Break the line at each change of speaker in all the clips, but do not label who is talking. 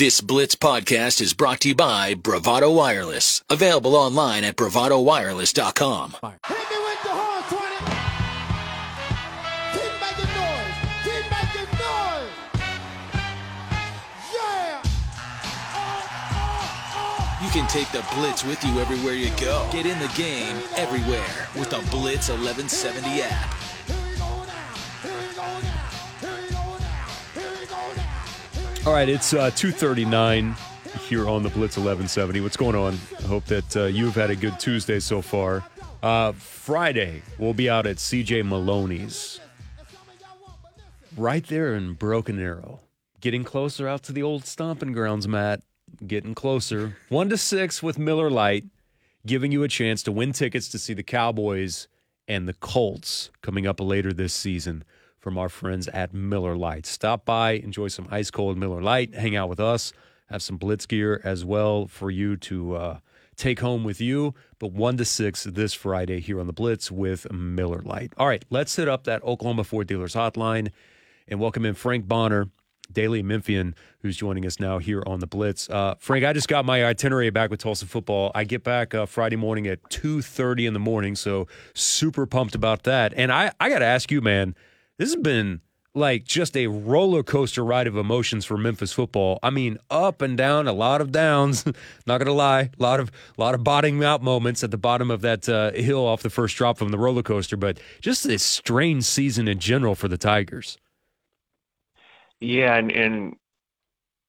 This Blitz podcast is brought to you by Bravado Wireless. Available online at bravadowireless.com.
Hit me with the horn, 20. Keep making noise. Keep making noise. Yeah. Oh, oh, oh.
You can take the Blitz with you everywhere you go. Get in the game everywhere with the Blitz 1170 app.
All right, it's uh, 239 here on the Blitz 1170. What's going on? I hope that uh, you've had a good Tuesday so far. Uh, Friday, we'll be out at CJ Maloney's right there in Broken Arrow. Getting closer out to the old stomping grounds, Matt. Getting closer. One to six with Miller Lite, giving you a chance to win tickets to see the Cowboys and the Colts coming up later this season from our friends at Miller Lite. Stop by, enjoy some ice cold Miller Lite, hang out with us, have some Blitz gear as well for you to uh, take home with you. But one to six this Friday here on the Blitz with Miller Lite. All right, let's hit up that Oklahoma Ford Dealers hotline and welcome in Frank Bonner. Daily Memphian, who's joining us now here on the Blitz. Uh, Frank, I just got my itinerary back with Tulsa football. I get back uh, Friday morning at two thirty in the morning, so super pumped about that. And I, I got to ask you, man, this has been like just a roller coaster ride of emotions for Memphis football. I mean, up and down, a lot of downs. Not gonna lie, a lot of a lot of bottoming out moments at the bottom of that uh, hill off the first drop from the roller coaster. But just this strange season in general for the Tigers.
Yeah, and and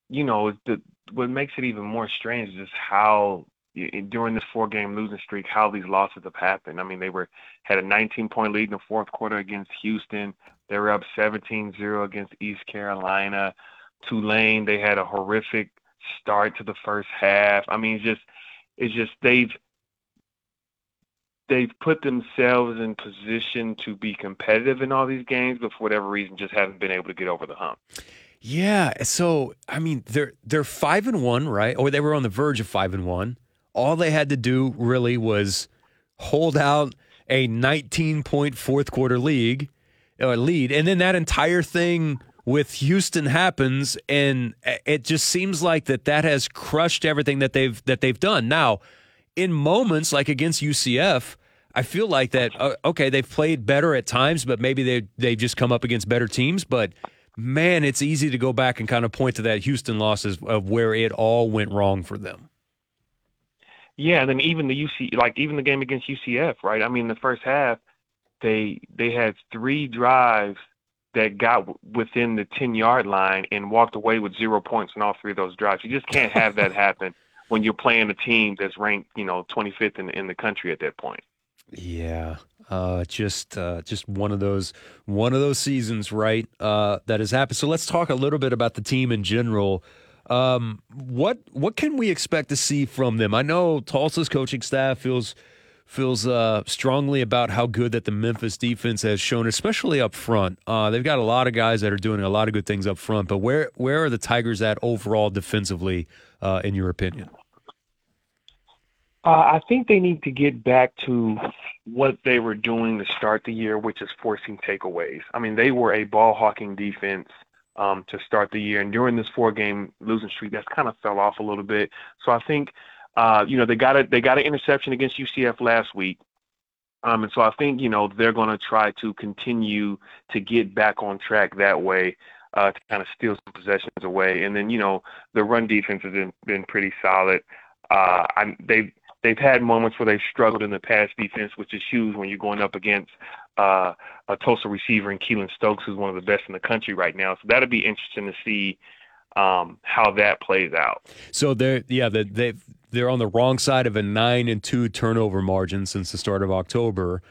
you know the what makes it even more strange is just how during this four game losing streak how these losses have happened. I mean, they were had a 19 point lead in the fourth quarter against Houston. They were up 17-0 against East Carolina. Tulane, they had a horrific start to the first half. I mean, it's just it's just they've they've put themselves in position to be competitive in all these games, but for whatever reason, just haven't been able to get over the hump.
Yeah. So I mean, they're they're five and one, right? Or they were on the verge of five and one. All they had to do really was hold out a 19 point fourth quarter league or lead, and then that entire thing with Houston happens, and it just seems like that that has crushed everything that they've that they've done. Now, in moments like against UCF. I feel like that. Uh, okay, they've played better at times, but maybe they they've just come up against better teams. But man, it's easy to go back and kind of point to that Houston loss as of where it all went wrong for them.
Yeah, and then even the UC, like even the game against UCF, right? I mean, the first half, they they had three drives that got within the ten yard line and walked away with zero points in all three of those drives. You just can't have that happen when you're playing a team that's ranked, you know, 25th in in the country at that point.
Yeah, uh, just uh, just one of those one of those seasons, right? Uh, that has happened. So let's talk a little bit about the team in general. Um, what what can we expect to see from them? I know Tulsa's coaching staff feels feels uh, strongly about how good that the Memphis defense has shown, especially up front. Uh, they've got a lot of guys that are doing a lot of good things up front. But where where are the Tigers at overall defensively, uh, in your opinion?
Uh, I think they need to get back to what they were doing to start the year, which is forcing takeaways. I mean, they were a ball hawking defense um, to start the year, and during this four game losing streak, that's kind of fell off a little bit. So I think, uh, you know, they got a they got an interception against UCF last week. Um, and so I think, you know, they're going to try to continue to get back on track that way uh, to kind of steal some possessions away. And then, you know, the run defense has been, been pretty solid. Uh, I, they've they've had moments where they've struggled in the pass defense, which is huge when you're going up against uh, a Tulsa receiver in Keylon Stokes, who's one of the best in the country right now. So that'll be interesting to see um, how that plays out.
So they're yeah they they they're on the wrong side of a nine and two turnover margin since the start of October.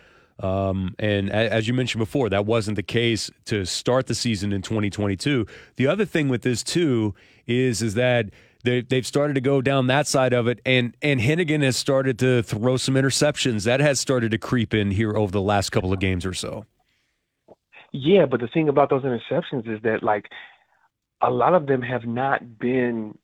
Um, and as you mentioned before, that wasn't the case to start the season in 2022. The other thing with this too is is that they, they've started to go down that side of it, and and Henigan has started to throw some interceptions. That has started to creep in here over the last couple of games or so.
Yeah, but the thing about those interceptions is that like a lot of them have not been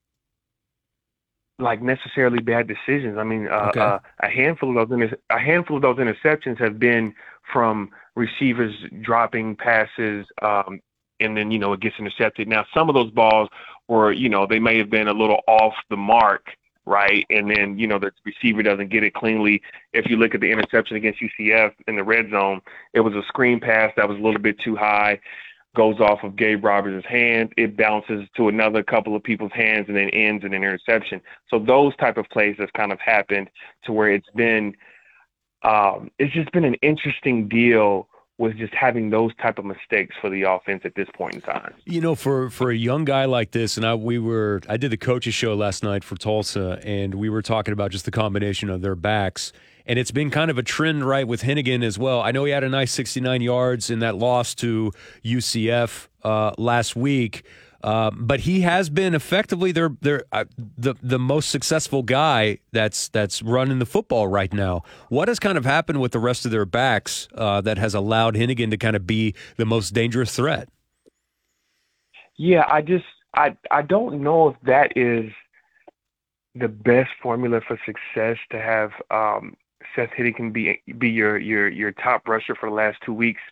like necessarily bad decisions. I mean, uh,
Okay.
uh, a handful of those inter- a handful of those interceptions have been from receivers dropping passes, um, and then you know it gets intercepted. Now some of those balls were you know they may have been a little off the mark, right? And then you know the receiver doesn't get it cleanly. If you look at the interception against UCF in the red zone, it was a screen pass that was a little bit too high goes off of Gabe Roberts' hand. It bounces to another couple of people's hands and then ends in an interception. So those type of plays have kind of happened to where it's been, um, it's just been an interesting deal with just having those type of mistakes for the offense at this point in time.
You know, for for a young guy like this, and I we were I did the coaches show last night for Tulsa, and we were talking about just the combination of their backs and it's been kind of a trend right with Henigan as well. I know he had a nice 69 yards in that loss to UCF uh, last week. Uh, but he has been effectively their their uh, the the most successful guy that's that's running the football right now. What has kind of happened with the rest of their backs uh, that has allowed Henigan to kind of be the most dangerous threat?
Yeah, I just I I don't know if that is the best formula for success to have um, Seth Henigan be be your your your top rusher for the last two weeks.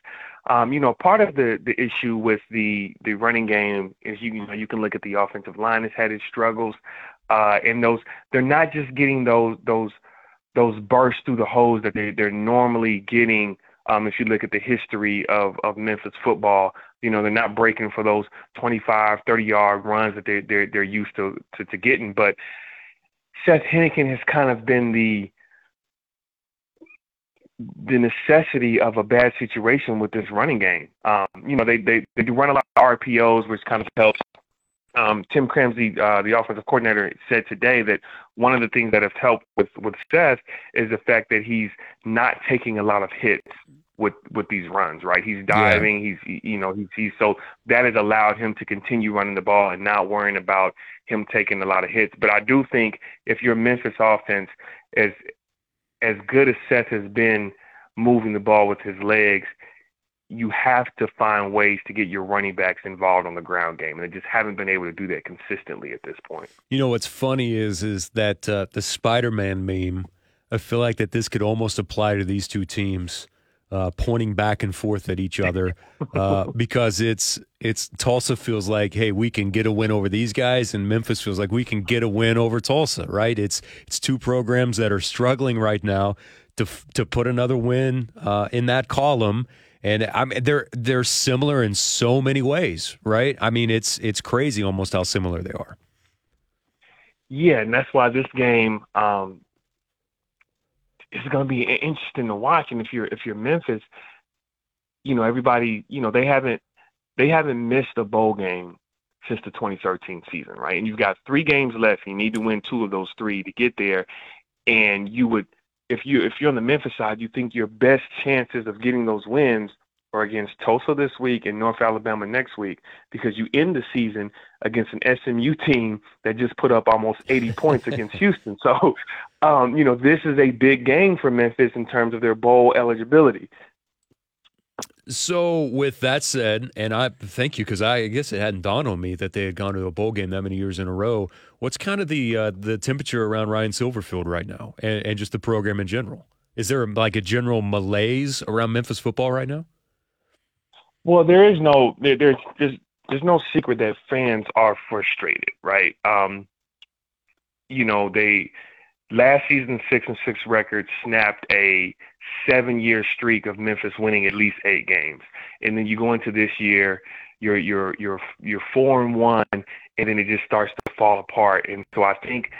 Um, you know, part of the the issue with the the running game is you, you know you can look at the offensive line has had its struggles, uh, and those they're not just getting those those those bursts through the holes that they they're normally getting. Um, if you look at the history of of Memphis football, you know they're not breaking for those 25, 30 yard runs that they they're they're used to to, to getting. But Seth Henigan has kind of been the the necessity of a bad situation with this running game. Um, you know, they, they, they do run a lot of RPOs, which kind of helps. Um, Tim Cramsey, uh, the offensive coordinator, said today that one of the things that has helped with with Seth is the fact that he's not taking a lot of hits with with these runs. Right, he's diving. Yeah. He's you know he's, he's so that has allowed him to continue running the ball and not worrying about him taking a lot of hits. But I do think if your Memphis offense is as good as Seth has been moving the ball with his legs, you have to find ways to get your running backs involved on the ground game, and they just haven't been able to do that consistently at this point.
You know what's funny is is that uh, the Spider-Man meme. I feel like that this could almost apply to these two teams uh, pointing back and forth at each other uh, because it's it's Tulsa feels like hey we can get a win over these guys and Memphis feels like we can get a win over Tulsa right? It's it's two programs that are struggling right now to to put another win uh, in that column. And I mean they're they're similar in so many ways right? I mean it's it's crazy almost how similar they are.
Yeah and that's why this game um, it's going to be interesting to watch. And if you're if you're Memphis, you know everybody, you know they haven't they haven't missed a bowl game since the 2013 season, right? And you've got three games left. You need to win two of those three to get there. And you would, if you if you're on the Memphis side, you think your best chances of getting those wins or against Tulsa this week and North Alabama next week because you end the season against an SMU team that just put up almost 80 points against Houston. So, um, you know, this is a big game for Memphis in terms of their bowl eligibility.
So, with that said, and I thank you because I guess it hadn't dawned on me that they had gone to a bowl game that many years in a row. What's kind of the uh, the temperature around Ryan Silverfield right now, and, and just the program in general? Is there like a general malaise around Memphis football right now?
Well, there is no there, there's there's there's no secret that fans are frustrated, right? Um, you know, they last season six and six record snapped a seven year streak of Memphis winning at least eight games, and then you go into this year, you're you're you're you're four and one, and then it just starts to fall apart. And so I think,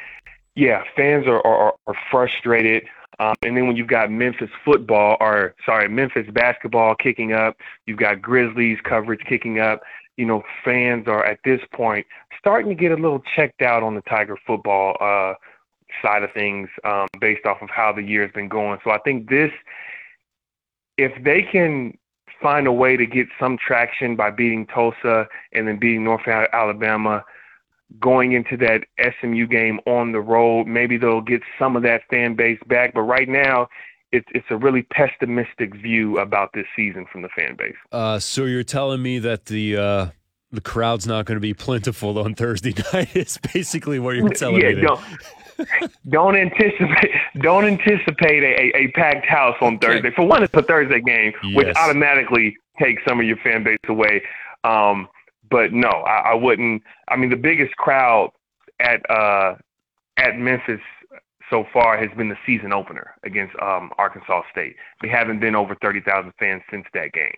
yeah, fans are are, are frustrated. Um, and then when you've got Memphis football, or sorry, Memphis basketball kicking up, you've got Grizzlies coverage kicking up. You know, fans are at this point starting to get a little checked out on the Tiger football uh, side of things um, based off of how the year has been going. So I think this, if they can find a way to get some traction by beating Tulsa and then beating North Alabama, going into that SMU game on the road. Maybe they'll get some of that fan base back, but right now it's it's a really pessimistic view about this season from the fan base.
Uh, so you're telling me that the uh, the crowd's not going to be plentiful on Thursday night? Is basically what you're telling
yeah,
me.
Don't, don't anticipate don't anticipate a, a, packed house on Thursday. For one, it's a Thursday game, yes. which automatically takes some of your fan base away. Um, but no, I, I wouldn't. I mean, the biggest crowd at uh, at Memphis so far has been the season opener against um, Arkansas State. We haven't been over thirty thousand fans since that game.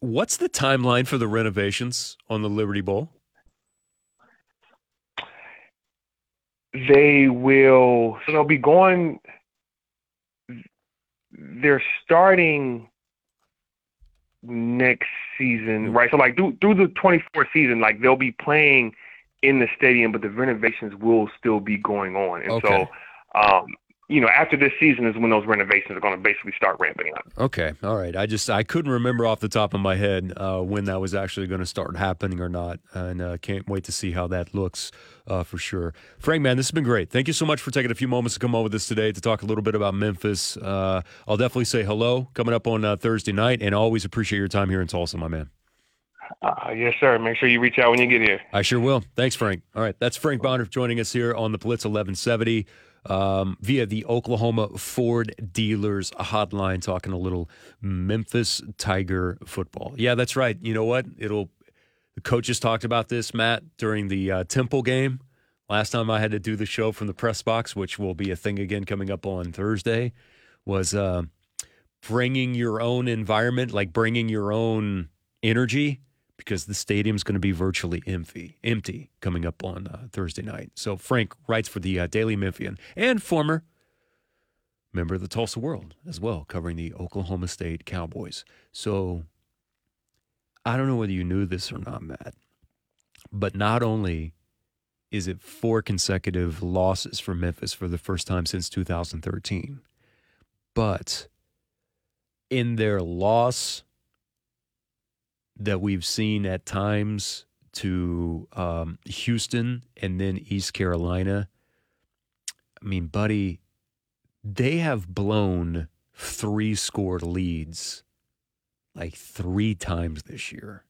What's the timeline for the renovations on the Liberty Bowl?
They will. So they'll be going. They're starting next season, right? So like through through the 24 season, like they'll be playing in the stadium, but the renovations will still be going on. And
Okay.
so, um, you know, after this season is when those renovations are going to basically start ramping up.
Okay, all right. I just I couldn't remember off the top of my head uh, when that was actually going to start happening or not, and uh, can't wait to see how that looks uh, for sure. Frank, man, this has been great. Thank you so much for taking a few moments to come on with us today to talk a little bit about Memphis. Uh, I'll definitely say hello coming up on uh, Thursday night, and always appreciate your time here in Tulsa, my man.
Uh, yes, sir. Make sure you reach out when you get here.
I sure will. Thanks, Frank. All right, that's Frank Bonner joining us here on the Blitz 1170 um, via the Oklahoma Ford Dealers Hotline, talking a little Memphis Tiger football. Yeah, that's right. You know what? It'll. The coaches talked about this, Matt, during the uh, Temple game. Last time I had to do the show from the press box, which will be a thing again coming up on Thursday, was uh, bringing your own environment, like bringing your own energy because the stadium's going to be virtually empty, empty coming up on uh, Thursday night. So Frank writes for the uh, Daily Memphian and former member of the Tulsa World as well, covering the Oklahoma State Cowboys. So I don't know whether you knew this or not, Matt, but not only is it four consecutive losses for Memphis for the first time since 2013, but in their loss that we've seen at times to um, Houston and then East Carolina. I mean, buddy, they have blown three scored leads like three times this year.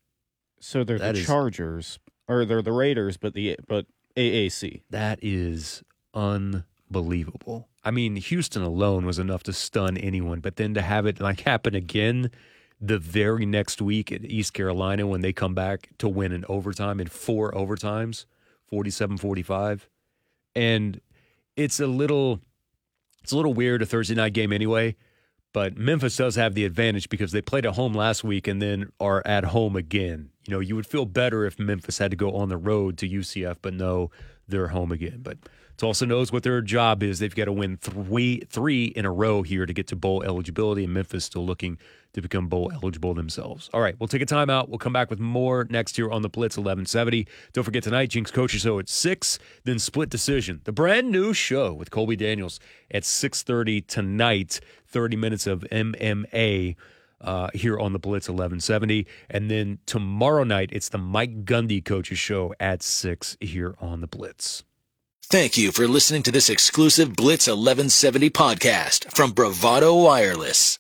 So they're
That
the
is-
Chargers, or they're the Raiders, but the but AAC.
That is unbelievable. I mean, Houston alone was enough to stun anyone, but then to have it like happen again the very next week at East Carolina when they come back to win in overtime in four overtimes, 47-45. And it's a little it's a little weird a Thursday night game anyway, but Memphis does have the advantage because they played at home last week and then are at home again. You know, you would feel better if Memphis had to go on the road to UCF, but no, they're home again. But Tulsa knows what their job is. They've got to win three three in a row here to get to bowl eligibility, and Memphis still looking to become bowl eligible themselves. All right, we'll take a timeout. We'll come back with more next year on the Blitz 1170. Don't forget tonight, Jinx Coaches Show at 6, then Split Decision, the brand new show with Colby Daniels at 6.30 tonight, 30 minutes of MMA uh, here on the Blitz 1170. And then tomorrow night, it's the Mike Gundy Coaches Show at 6 here on the Blitz.
Thank you for listening to this exclusive Blitz 1170 podcast from Bravado Wireless.